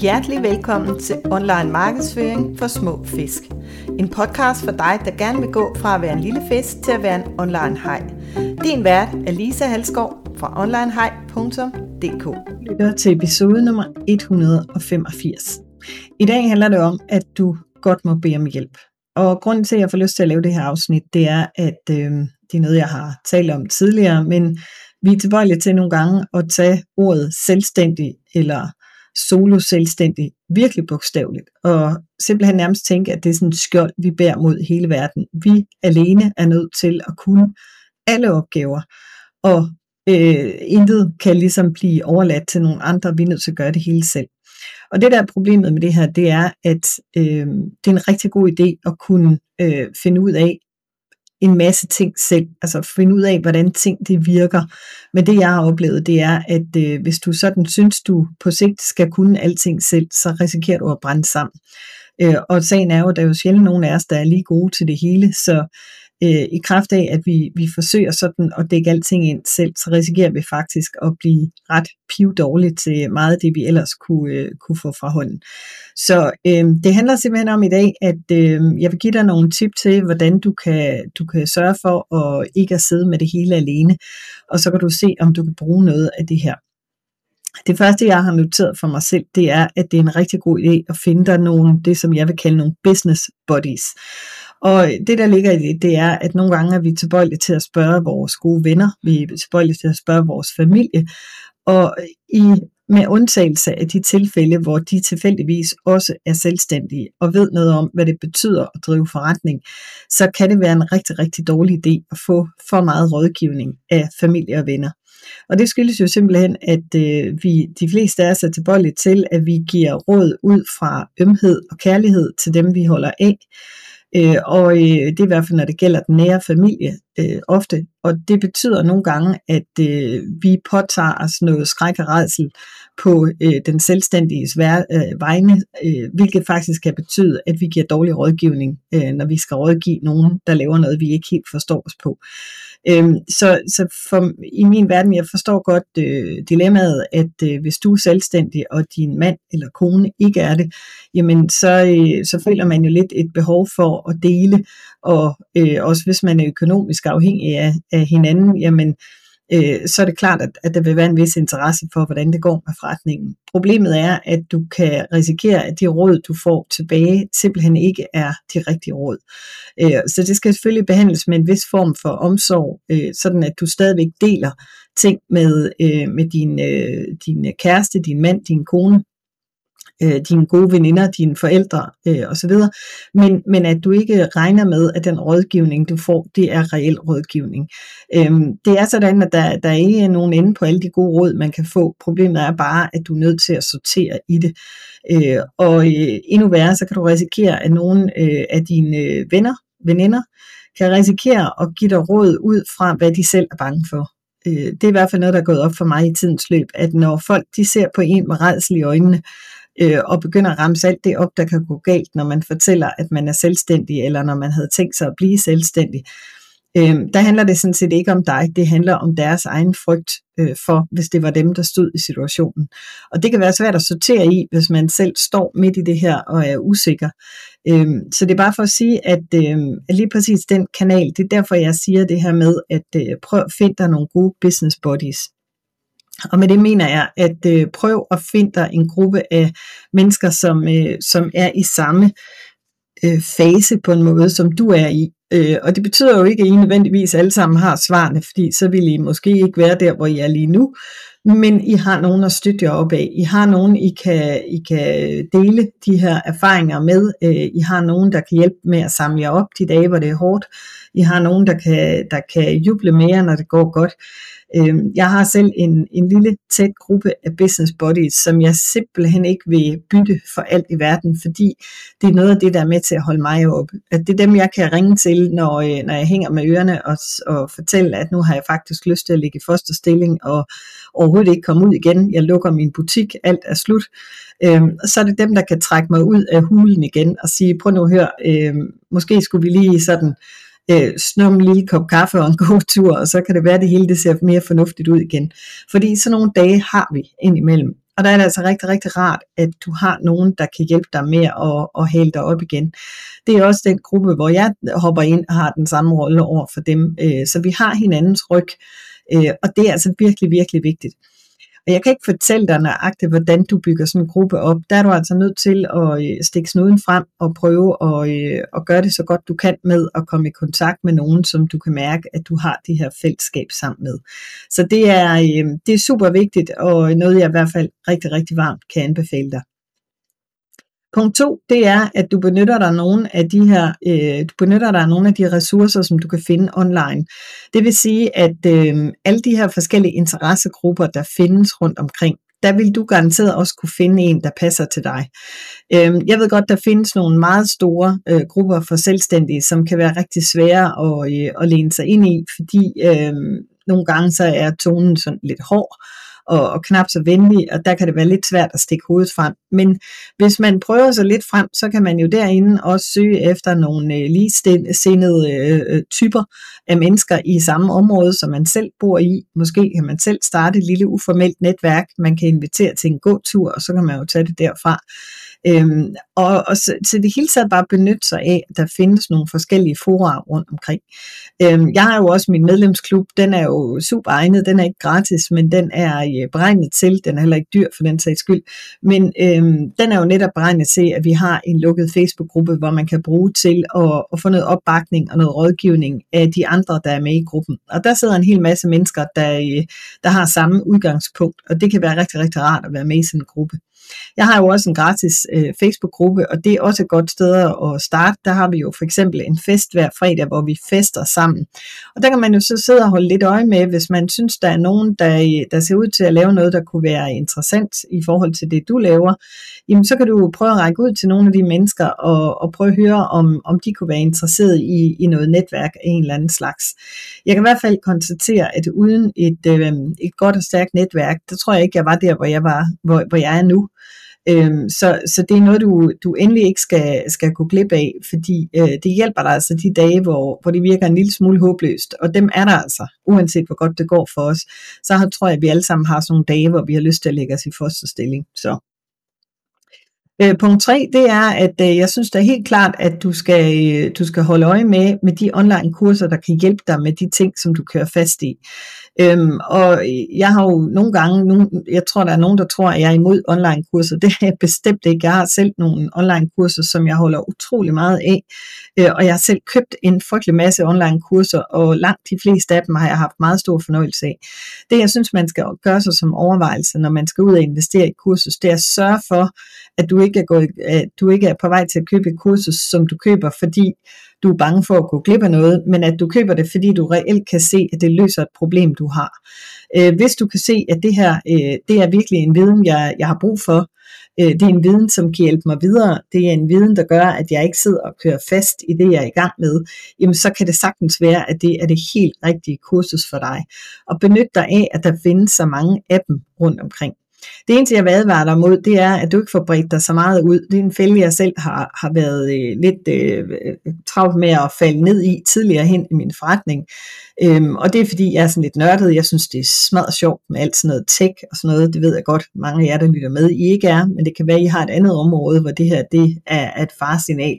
Hjertelig velkommen til Online Markedsføring for Små Fisk. En podcast for dig, der gerne vil gå fra at være en lille fisk til at være en online hej. Din vært er Lisa Halskov fra onlinehej.dk. Lytter til episode nummer 185. I dag handler det om, at du godt må bede om hjælp. Og grunden til, at jeg får lyst til at lave det her afsnit, det er, at øh, det er noget, jeg har talt om tidligere, men vi er tilbøjelige til nogle gange at tage ordet selvstændig eller solo selvstændig, virkelig bogstaveligt, og simpelthen nærmest tænke, at det er sådan et skjold, vi bærer mod hele verden. Vi alene er nødt til at kunne alle opgaver, og øh, intet kan ligesom blive overladt til nogle andre, vi er nødt til at gøre det hele selv. Og det der er problemet med det her, det er, at øh, det er en rigtig god idé at kunne øh, finde ud af, en masse ting selv, altså finde ud af, hvordan ting det virker. Men det jeg har oplevet, det er, at øh, hvis du sådan synes, du på sigt skal kunne alting selv, så risikerer du at brænde sammen. Øh, og sagen er jo, at der er jo sjældent nogen af os, der er lige gode til det hele, så øh, i kraft af, at vi, vi forsøger sådan at dække alting ind selv, så risikerer vi faktisk at blive ret pivdårligt til meget af det, vi ellers kunne, øh, kunne få fra hånden. Så øh, det handler simpelthen om i dag, at øh, jeg vil give dig nogle tip til, hvordan du kan, du kan sørge for at ikke at sidde med det hele alene, og så kan du se, om du kan bruge noget af det her. Det første, jeg har noteret for mig selv, det er, at det er en rigtig god idé at finde dig nogle, det som jeg vil kalde nogle business buddies. Og det, der ligger i det, det er, at nogle gange er vi tilbøjelige til at spørge vores gode venner, vi er tilbøjelige til at spørge vores familie, og i, med undtagelse af de tilfælde, hvor de tilfældigvis også er selvstændige og ved noget om, hvad det betyder at drive forretning, så kan det være en rigtig, rigtig dårlig idé at få for meget rådgivning af familie og venner. Og det skyldes jo simpelthen, at øh, vi, de fleste af os er tilbøjelige til, at vi giver råd ud fra ømhed og kærlighed til dem, vi holder af. Øh, og øh, det er i hvert fald, når det gælder den nære familie øh, ofte. Og det betyder nogle gange, at øh, vi påtager os noget skræk og redsel på øh, den selvstændige svær, øh, vegne, øh, hvilket faktisk kan betyde, at vi giver dårlig rådgivning, øh, når vi skal rådgive nogen, der laver noget, vi ikke helt forstår os på. Øhm, så så for, i min verden, jeg forstår godt øh, dilemmaet, at øh, hvis du er selvstændig, og din mand eller kone ikke er det, jamen så, øh, så føler man jo lidt et behov for at dele, og øh, også hvis man er økonomisk afhængig af, af hinanden, jamen øh, øh, så er det klart, at, at der vil være en vis interesse for, hvordan det går med forretningen. Problemet er, at du kan risikere, at de råd, du får tilbage, simpelthen ikke er de rigtige råd. Øh, så det skal selvfølgelig behandles med en vis form for omsorg, øh, sådan at du stadigvæk deler ting med, øh, med din, øh, din kæreste, din mand, din kone, øh, dine gode veninder, dine forældre øh, osv., men, men at du ikke regner med, at den rådgivning, du får, det er reel rådgivning. Øhm, det er sådan, at der, der er nogen ende på alle de gode råd, man kan få. Problemet er bare, at du er nødt til at sortere i det. Øh, og øh, endnu værre, så kan du risikere, at nogle øh, af dine øh, venner, veninder, kan risikere at give dig råd ud fra, hvad de selv er bange for. Øh, det er i hvert fald noget, der er gået op for mig i tidens løb, at når folk de ser på en med redsel i øjnene, øh, og begynder at ramse alt det op, der kan gå galt, når man fortæller, at man er selvstændig, eller når man havde tænkt sig at blive selvstændig, øh, der handler det sådan set ikke om dig, det handler om deres egen frygt øh, for, hvis det var dem, der stod i situationen. Og det kan være svært at sortere i, hvis man selv står midt i det her og er usikker. Øh, så det er bare for at sige, at, øh, at lige præcis den kanal, det er derfor, jeg siger det her med, at øh, prøv at finde dig nogle gode business buddies. Og med det mener jeg, at øh, prøv at finde dig en gruppe af mennesker, som, øh, som er i samme øh, fase på en måde, som du er i. Øh, og det betyder jo ikke, at I nødvendigvis alle sammen har svarene, fordi så vil I måske ikke være der, hvor I er lige nu, men I har nogen at støtte jer op af. I har nogen, I kan, I kan dele de her erfaringer med. Øh, I har nogen, der kan hjælpe med at samle jer op de dage, hvor det er hårdt. I har nogen, der kan, der kan juble mere, når det går godt. Øh, Øhm, jeg har selv en, en lille tæt gruppe af business buddies, som jeg simpelthen ikke vil bytte for alt i verden, fordi det er noget af det, der er med til at holde mig op. At det er dem, jeg kan ringe til, når, øh, når jeg hænger med ørerne og, og fortælle, at nu har jeg faktisk lyst til at ligge i fosterstilling og overhovedet ikke komme ud igen. Jeg lukker min butik, alt er slut. Øhm, så er det dem, der kan trække mig ud af hulen igen og sige, prøv nu at høre, øhm, måske skulle vi lige sådan øh, snumme en lille kop kaffe og en god tur, og så kan det være, at det hele det ser mere fornuftigt ud igen. Fordi sådan nogle dage har vi indimellem. Og der er det altså rigtig, rigtig rart, at du har nogen, der kan hjælpe dig med at, at hale dig op igen. Det er også den gruppe, hvor jeg hopper ind og har den samme rolle over for dem. Øh, så vi har hinandens ryg, øh, og det er altså virkelig, virkelig vigtigt. Og jeg kan ikke fortælle dig nøjagtigt, hvordan du bygger sådan en gruppe op. Der er du altså nødt til at øh, stikke snuden frem og prøve at, øh, at gøre det så godt du kan med at komme i kontakt med nogen, som du kan mærke, at du har det her fællesskab sammen med. Så det er, øh, det er super vigtigt, og noget jeg i hvert fald rigtig, rigtig varmt kan anbefale dig. Punkt to, det er, at du benytter dig nogle af de her, øh, du benytter dig af nogle af de ressourcer, som du kan finde online. Det vil sige, at øh, alle de her forskellige interessegrupper, der findes rundt omkring, der vil du garanteret også kunne finde en, der passer til dig. Øh, jeg ved godt, der findes nogle meget store øh, grupper for selvstændige, som kan være rigtig svære at, øh, at læne sig ind i, fordi øh, nogle gange så er tonen sådan lidt hård, og, og knap så venlig, og der kan det være lidt svært at stikke hovedet frem. Men hvis man prøver sig lidt frem, så kan man jo derinde også søge efter nogle øh, ligesindede øh, typer af mennesker i samme område, som man selv bor i. Måske kan man selv starte et lille uformelt netværk, man kan invitere til en gåtur, og så kan man jo tage det derfra. Øhm, og, og så, så det hele taget bare benytte sig af, at der findes nogle forskellige fora rundt omkring. Øhm, jeg har jo også min medlemsklub, den er jo super egnet, den er ikke gratis, men den er øh, beregnet til, den er heller ikke dyr for den sags skyld, men øhm, den er jo netop beregnet til, at vi har en lukket Facebook-gruppe, hvor man kan bruge til at, at få noget opbakning og noget rådgivning af de andre, der er med i gruppen. Og der sidder en hel masse mennesker, der, øh, der har samme udgangspunkt, og det kan være rigtig, rigtig rart at være med i sådan en gruppe. Jeg har jo også en gratis øh, Facebook-gruppe, og det er også et godt sted at starte. Der har vi jo for eksempel en fest hver fredag, hvor vi fester sammen. Og der kan man jo så sidde og holde lidt øje med, hvis man synes, der er nogen, der, der ser ud til at lave noget, der kunne være interessant i forhold til det, du laver. Jamen så kan du prøve at række ud til nogle af de mennesker og, og prøve at høre, om, om de kunne være interesseret i, i noget netværk af en eller anden slags. Jeg kan i hvert fald konstatere, at uden et, øh, et godt og stærkt netværk, der tror jeg ikke, jeg var der, hvor jeg var, hvor, hvor jeg er nu. Øhm, så, så det er noget, du, du endelig ikke skal, skal gå glip af, fordi øh, det hjælper dig altså de dage, hvor, hvor det virker en lille smule håbløst, og dem er der altså, uanset hvor godt det går for os. Så har, tror jeg, at vi alle sammen har sådan nogle dage, hvor vi har lyst til at lægge os i fosterstilling. Så. Øh, punkt 3, det er, at øh, jeg synes det er helt klart, at du skal, øh, du skal holde øje med, med de online kurser, der kan hjælpe dig med de ting, som du kører fast i. Øhm, og jeg har jo nogle gange, nogle, jeg tror der er nogen, der tror, at jeg er imod online kurser. Det er jeg bestemt ikke. Jeg har selv nogle online kurser, som jeg holder utrolig meget af. Øh, og jeg har selv købt en frygtelig masse online kurser, og langt de fleste af dem har jeg haft meget stor fornøjelse af. Det jeg synes, man skal gøre sig som overvejelse, når man skal ud og investere i kursus, det er at sørge for, at du ikke er, gået, at du ikke er på vej til at købe et kursus, som du køber, fordi du er bange for at gå glip af noget, men at du køber det, fordi du reelt kan se, at det løser et problem, du har. Øh, hvis du kan se, at det her, øh, det er virkelig en viden, jeg, jeg har brug for, øh, det er en viden, som kan hjælpe mig videre, det er en viden, der gør, at jeg ikke sidder og kører fast i det, jeg er i gang med, jamen så kan det sagtens være, at det er det helt rigtige kursus for dig. Og benyt dig af, at der findes så mange af dem rundt omkring. Det eneste, jeg vil advare dig mod, det er, at du ikke får bredt dig så meget ud. Det er en fælde, jeg selv har, har været øh, lidt øh, øh, travlt med at falde ned i tidligere hen i min forretning. Øhm, og det er fordi, jeg er sådan lidt nørdet. Jeg synes, det er smadret sjovt med alt sådan noget tech og sådan noget. Det ved jeg godt, mange af jer, der lytter med, I ikke er. Men det kan være, I har et andet område, hvor det her det er et farsignal.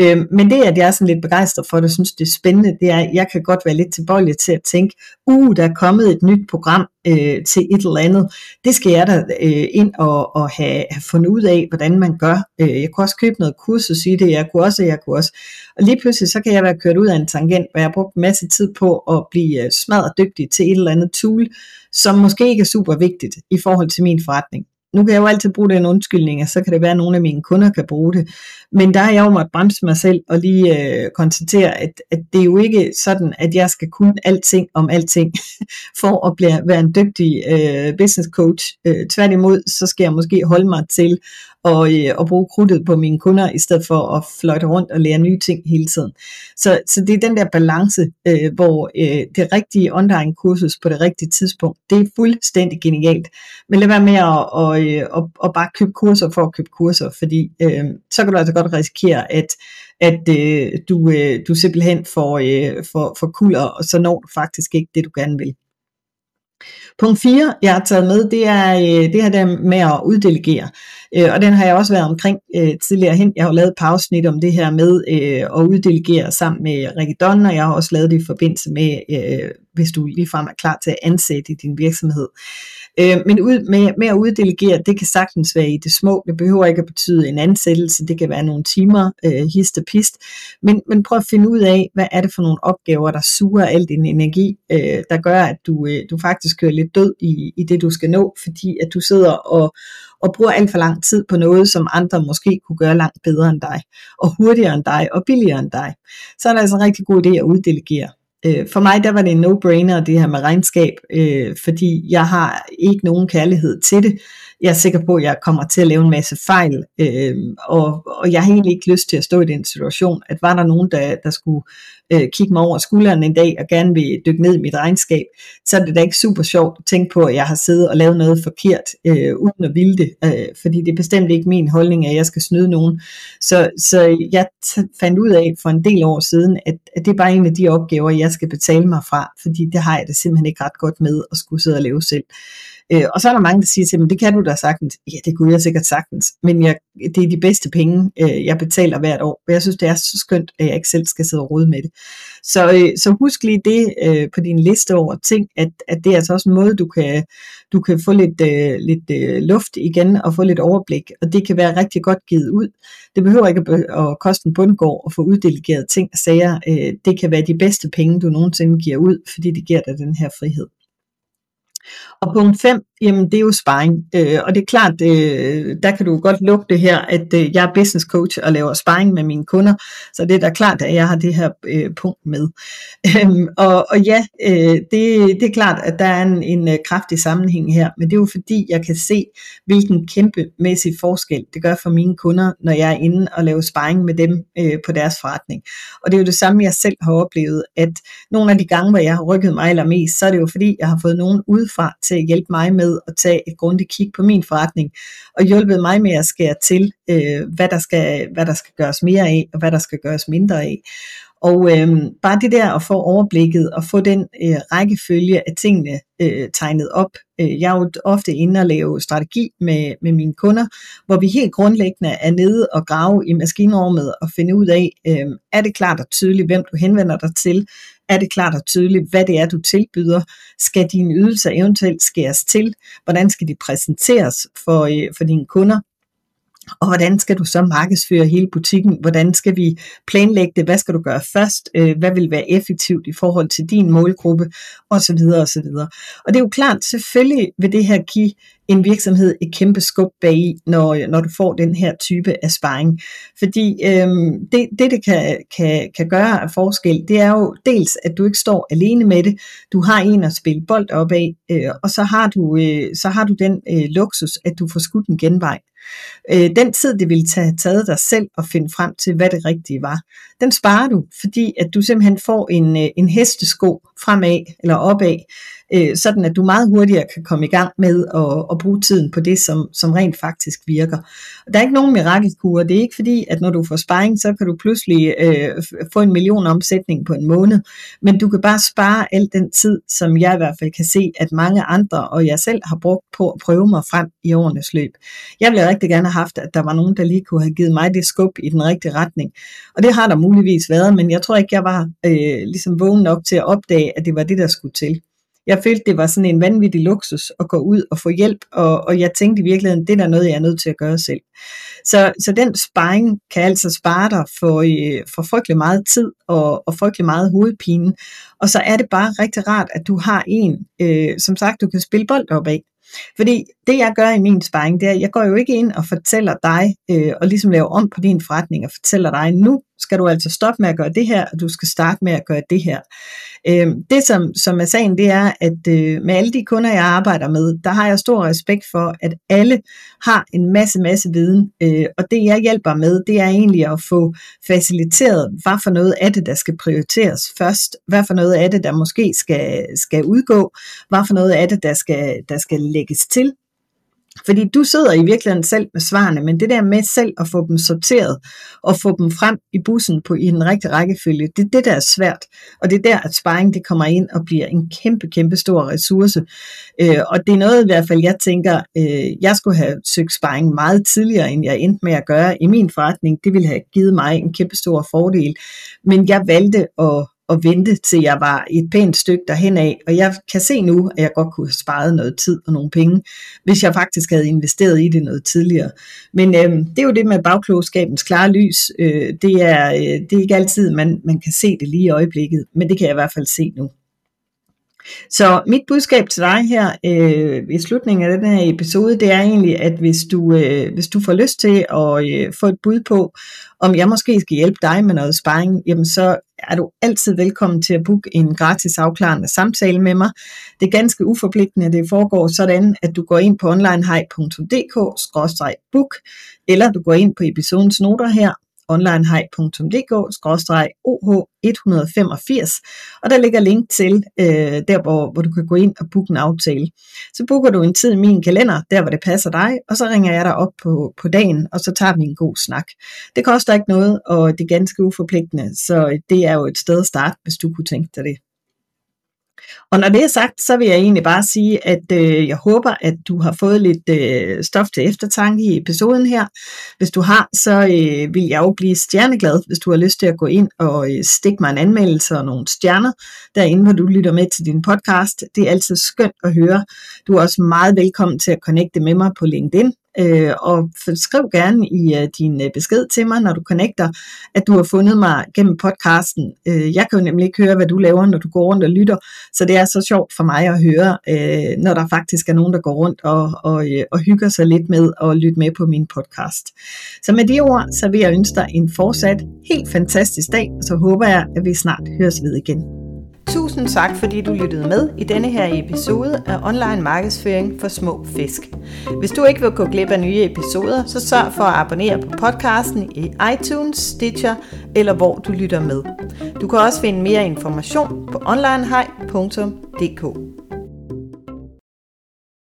Øh, men det, at jeg er sådan lidt begejstret for det, synes det er spændende, det er, at jeg kan godt være lidt tilbøjelig til at tænke, uh, der er kommet et nyt program øh, til et eller andet. Det skal jeg da øh, ind og, og have, have fundet ud af, hvordan man gør. Øh, jeg kunne også købe noget kursus i det, jeg kunne også, jeg kunne også. Og lige pludselig, så kan jeg være kørt ud af en tangent, hvor jeg har brugt en masse tid på at blive øh, smadret dygtig til et eller andet tool, som måske ikke er super vigtigt i forhold til min forretning nu kan jeg jo altid bruge den undskyldning, og så kan det være, at nogle af mine kunder kan bruge det. Men der har jeg jo måttet bremse mig selv og lige øh, konstatere, at, at det er jo ikke sådan, at jeg skal kunne alting om alting, for at blive, være en dygtig øh, business coach. Øh, tværtimod, så skal jeg måske holde mig til og, øh, og bruge krudtet på mine kunder, i stedet for at fløjte rundt og lære nye ting hele tiden. Så, så det er den der balance, øh, hvor øh, det rigtige online kursus på det rigtige tidspunkt, det er fuldstændig genialt. Men lad være med at, og, øh, og, og bare købe kurser for at købe kurser, fordi øh, så kan du altså godt risikere, at at øh, du, øh, du simpelthen får, øh, får, får kulder, og så når du faktisk ikke det, du gerne vil. Punkt 4, jeg har taget med, det er øh, det her der med at uddelegere. Øh, og den har jeg også været omkring øh, tidligere hen. Jeg har jo lavet et pausnit om det her med at uddelegere sammen med Rikke Don, og jeg har også lavet det i forbindelse med, hvis du ligefrem er klar til at ansætte i din virksomhed. Øh, men ud, med, med at uddelegere, det kan sagtens være i det små. Det behøver ikke at betyde en ansættelse. Det kan være nogle timer, øh, hist og pist. Men, men prøv at finde ud af, hvad er det for nogle opgaver, der suger al din energi, øh, der gør, at du, øh, du faktisk kører lidt død i, i det, du skal nå, fordi at du sidder og, og bruger alt for lang tid på noget, som andre måske kunne gøre langt bedre end dig, og hurtigere end dig, og billigere end dig. Så er det altså en rigtig god idé at uddelegere. Øh, for mig der var det en no-brainer det her med regnskab, øh, fordi jeg har ikke nogen kærlighed til det. Jeg er sikker på, at jeg kommer til at lave en masse fejl, øh, og, og jeg har egentlig ikke lyst til at stå i den situation, at var der nogen, der, der skulle øh, kigge mig over skulderen en dag og gerne vil dykke ned i mit regnskab, så er det da ikke super sjovt at tænke på, at jeg har siddet og lavet noget forkert, øh, uden at ville det, øh, fordi det er bestemt ikke min holdning, at jeg skal snyde nogen. Så, så jeg fandt ud af for en del år siden, at, at det er bare en af de opgaver, jeg skal betale mig fra, fordi det har jeg det simpelthen ikke ret godt med at skulle sidde og lave selv. Øh, og så er der mange, der siger til dem, det kan du da sagtens. Ja, det kunne jeg sikkert sagtens. Men jeg, det er de bedste penge, øh, jeg betaler hvert år. Og jeg synes, det er så skønt, at jeg ikke selv skal sidde og rode med det. Så, øh, så husk lige det øh, på din liste over ting, at, at det er altså også en måde, du kan, du kan få lidt, øh, lidt øh, luft igen og få lidt overblik. Og det kan være rigtig godt givet ud. Det behøver ikke at, at koste en bundgård at få uddelegeret ting og sager. Øh, det kan være de bedste penge, du nogensinde giver ud, fordi det giver dig den her frihed. Og punkt 5, jamen det er jo sparring. Øh, og det er klart, øh, der kan du godt lukke det her, at øh, jeg er business coach og laver sparring med mine kunder. Så det er da klart, at jeg har det her øh, punkt med. Øhm, og, og ja, øh, det, det er klart, at der er en, en øh, kraftig sammenhæng her. Men det er jo fordi, jeg kan se, hvilken kæmpemæssig forskel det gør for mine kunder, når jeg er inde og laver sparring med dem øh, på deres forretning. Og det er jo det samme, jeg selv har oplevet, at nogle af de gange, hvor jeg har rykket mig allermest, så er det jo fordi, jeg har fået nogen udefra til at hjælpe mig med at tage et grundigt kig på min forretning, og hjulpet mig med at skære til, øh, hvad, der skal, hvad der skal gøres mere af, og hvad der skal gøres mindre af. Og øh, bare det der at få overblikket og få den øh, rækkefølge af tingene øh, tegnet op. Øh, jeg er jo ofte inde og lave strategi med, med mine kunder, hvor vi helt grundlæggende er nede og grave i maskinrummet og finde ud af, øh, er det klart og tydeligt, hvem du henvender dig til? Er det klart og tydeligt, hvad det er, du tilbyder? Skal dine ydelser eventuelt skæres til? Hvordan skal de præsenteres for, øh, for dine kunder? Og hvordan skal du så markedsføre hele butikken? Hvordan skal vi planlægge det? Hvad skal du gøre først? Øh, hvad vil være effektivt i forhold til din målgruppe? Og så videre og så videre. Og det er jo klart, selvfølgelig vil det her give en virksomhed et kæmpe skub bag når, når du får den her type af sparring. Fordi øhm, det, det, det kan, kan, kan gøre af forskel, det er jo dels, at du ikke står alene med det. Du har en at spille bold op af, øh, og så har du, øh, så har du den øh, luksus, at du får skudt en genvej. Øh, den tid, det ville tage taget dig selv at finde frem til, hvad det rigtige var, den sparer du, fordi at du simpelthen får en, øh, en hestesko fremad eller opad, øh, sådan at du meget hurtigere kan komme i gang med at, at bruge tiden på det, som, som rent faktisk virker. Og der er ikke nogen mirakelkur. Det er ikke fordi, at når du får sparring, så kan du pludselig øh, få en million omsætning på en måned, men du kan bare spare al den tid, som jeg i hvert fald kan se, at mange andre og jeg selv har brugt på at prøve mig frem i årenes løb. Jeg ville rigtig gerne have haft, at der var nogen, der lige kunne have givet mig det skub i den rigtige retning. Og det har der muligvis været, men jeg tror ikke, jeg var øh, ligesom vågen nok til at opdage, at det var det, der skulle til. Jeg følte, det var sådan en vanvittig luksus at gå ud og få hjælp, og, og jeg tænkte i virkeligheden, det er der noget, jeg er nødt til at gøre selv. Så, så den sparring kan altså spare dig for, øh, for frygtelig meget tid og, og frygtelig meget hovedpine. Og så er det bare rigtig rart, at du har en, øh, som sagt, du kan spille bold op af. Fordi det jeg gør i min sparring, det er, at jeg går jo ikke ind og fortæller dig, øh, og ligesom laver om på din forretning, og fortæller dig, nu skal du altså stoppe med at gøre det her, og du skal starte med at gøre det her. Øh, det som, som er sagen, det er, at øh, med alle de kunder, jeg arbejder med, der har jeg stor respekt for, at alle har en masse, masse viden, øh, og det jeg hjælper med, det er egentlig at få faciliteret, hvad for noget af det, der skal prioriteres først, hvad for noget af det, der måske skal, skal udgå, hvad for noget af det, der skal, der skal lægges til, fordi du sidder i virkeligheden selv med svarene, men det der med selv at få dem sorteret og få dem frem i bussen på i den rigtige rækkefølge, det er det, der er svært. Og det er der, at sparring det kommer ind og bliver en kæmpe, kæmpe stor ressource. Øh, og det er noget i hvert fald, jeg tænker, øh, jeg skulle have søgt sparring meget tidligere, end jeg endte med at gøre i min forretning. Det ville have givet mig en kæmpe stor fordel. Men jeg valgte at at vente til jeg var et pænt stykke derhen af, og jeg kan se nu, at jeg godt kunne have sparet noget tid og nogle penge, hvis jeg faktisk havde investeret i det noget tidligere. Men øh, det er jo det med bagklogskabens klare lys. Øh, det, er, øh, det er ikke altid, man, man kan se det lige i øjeblikket, men det kan jeg i hvert fald se nu. Så mit budskab til dig her øh, i slutningen af den her episode, det er egentlig, at hvis du, øh, hvis du får lyst til at øh, få et bud på, om jeg måske skal hjælpe dig med noget sparring, jamen så er du altid velkommen til at booke en gratis afklarende samtale med mig. Det er ganske uforpligtende, det foregår sådan, at du går ind på onlinehej.dk-book, eller du går ind på episodens noter her, onlinehej.dk-oh185, og der ligger link til øh, der, hvor, hvor du kan gå ind og booke en aftale. Så booker du en tid i min kalender, der hvor det passer dig, og så ringer jeg dig op på, på dagen, og så tager vi en god snak. Det koster ikke noget, og det er ganske uforpligtende, så det er jo et sted at starte, hvis du kunne tænke dig det. Og når det er sagt, så vil jeg egentlig bare sige, at øh, jeg håber, at du har fået lidt øh, stof til eftertanke i episoden her. Hvis du har, så øh, vil jeg jo blive stjerneglad, hvis du har lyst til at gå ind og øh, stikke mig en anmeldelse og nogle stjerner derinde, hvor du lytter med til din podcast. Det er altid skønt at høre. Du er også meget velkommen til at connecte med mig på LinkedIn. Øh, og skriv gerne i øh, din øh, besked til mig, når du connecter, at du har fundet mig gennem podcasten. Øh, jeg kan jo nemlig ikke høre, hvad du laver, når du går rundt og lytter, så det er så sjovt for mig at høre, når der faktisk er nogen, der går rundt og, og, og hygger sig lidt med at lytte med på min podcast. Så med de ord, så vil jeg ønske dig en fortsat helt fantastisk dag, og så håber jeg, at vi snart høres ved igen. Tusind tak, fordi du lyttede med i denne her episode af Online Markedsføring for Små Fisk. Hvis du ikke vil gå glip af nye episoder, så sørg for at abonnere på podcasten i iTunes, Stitcher eller hvor du lytter med. Du kan også finde mere information på onlinehej.dk.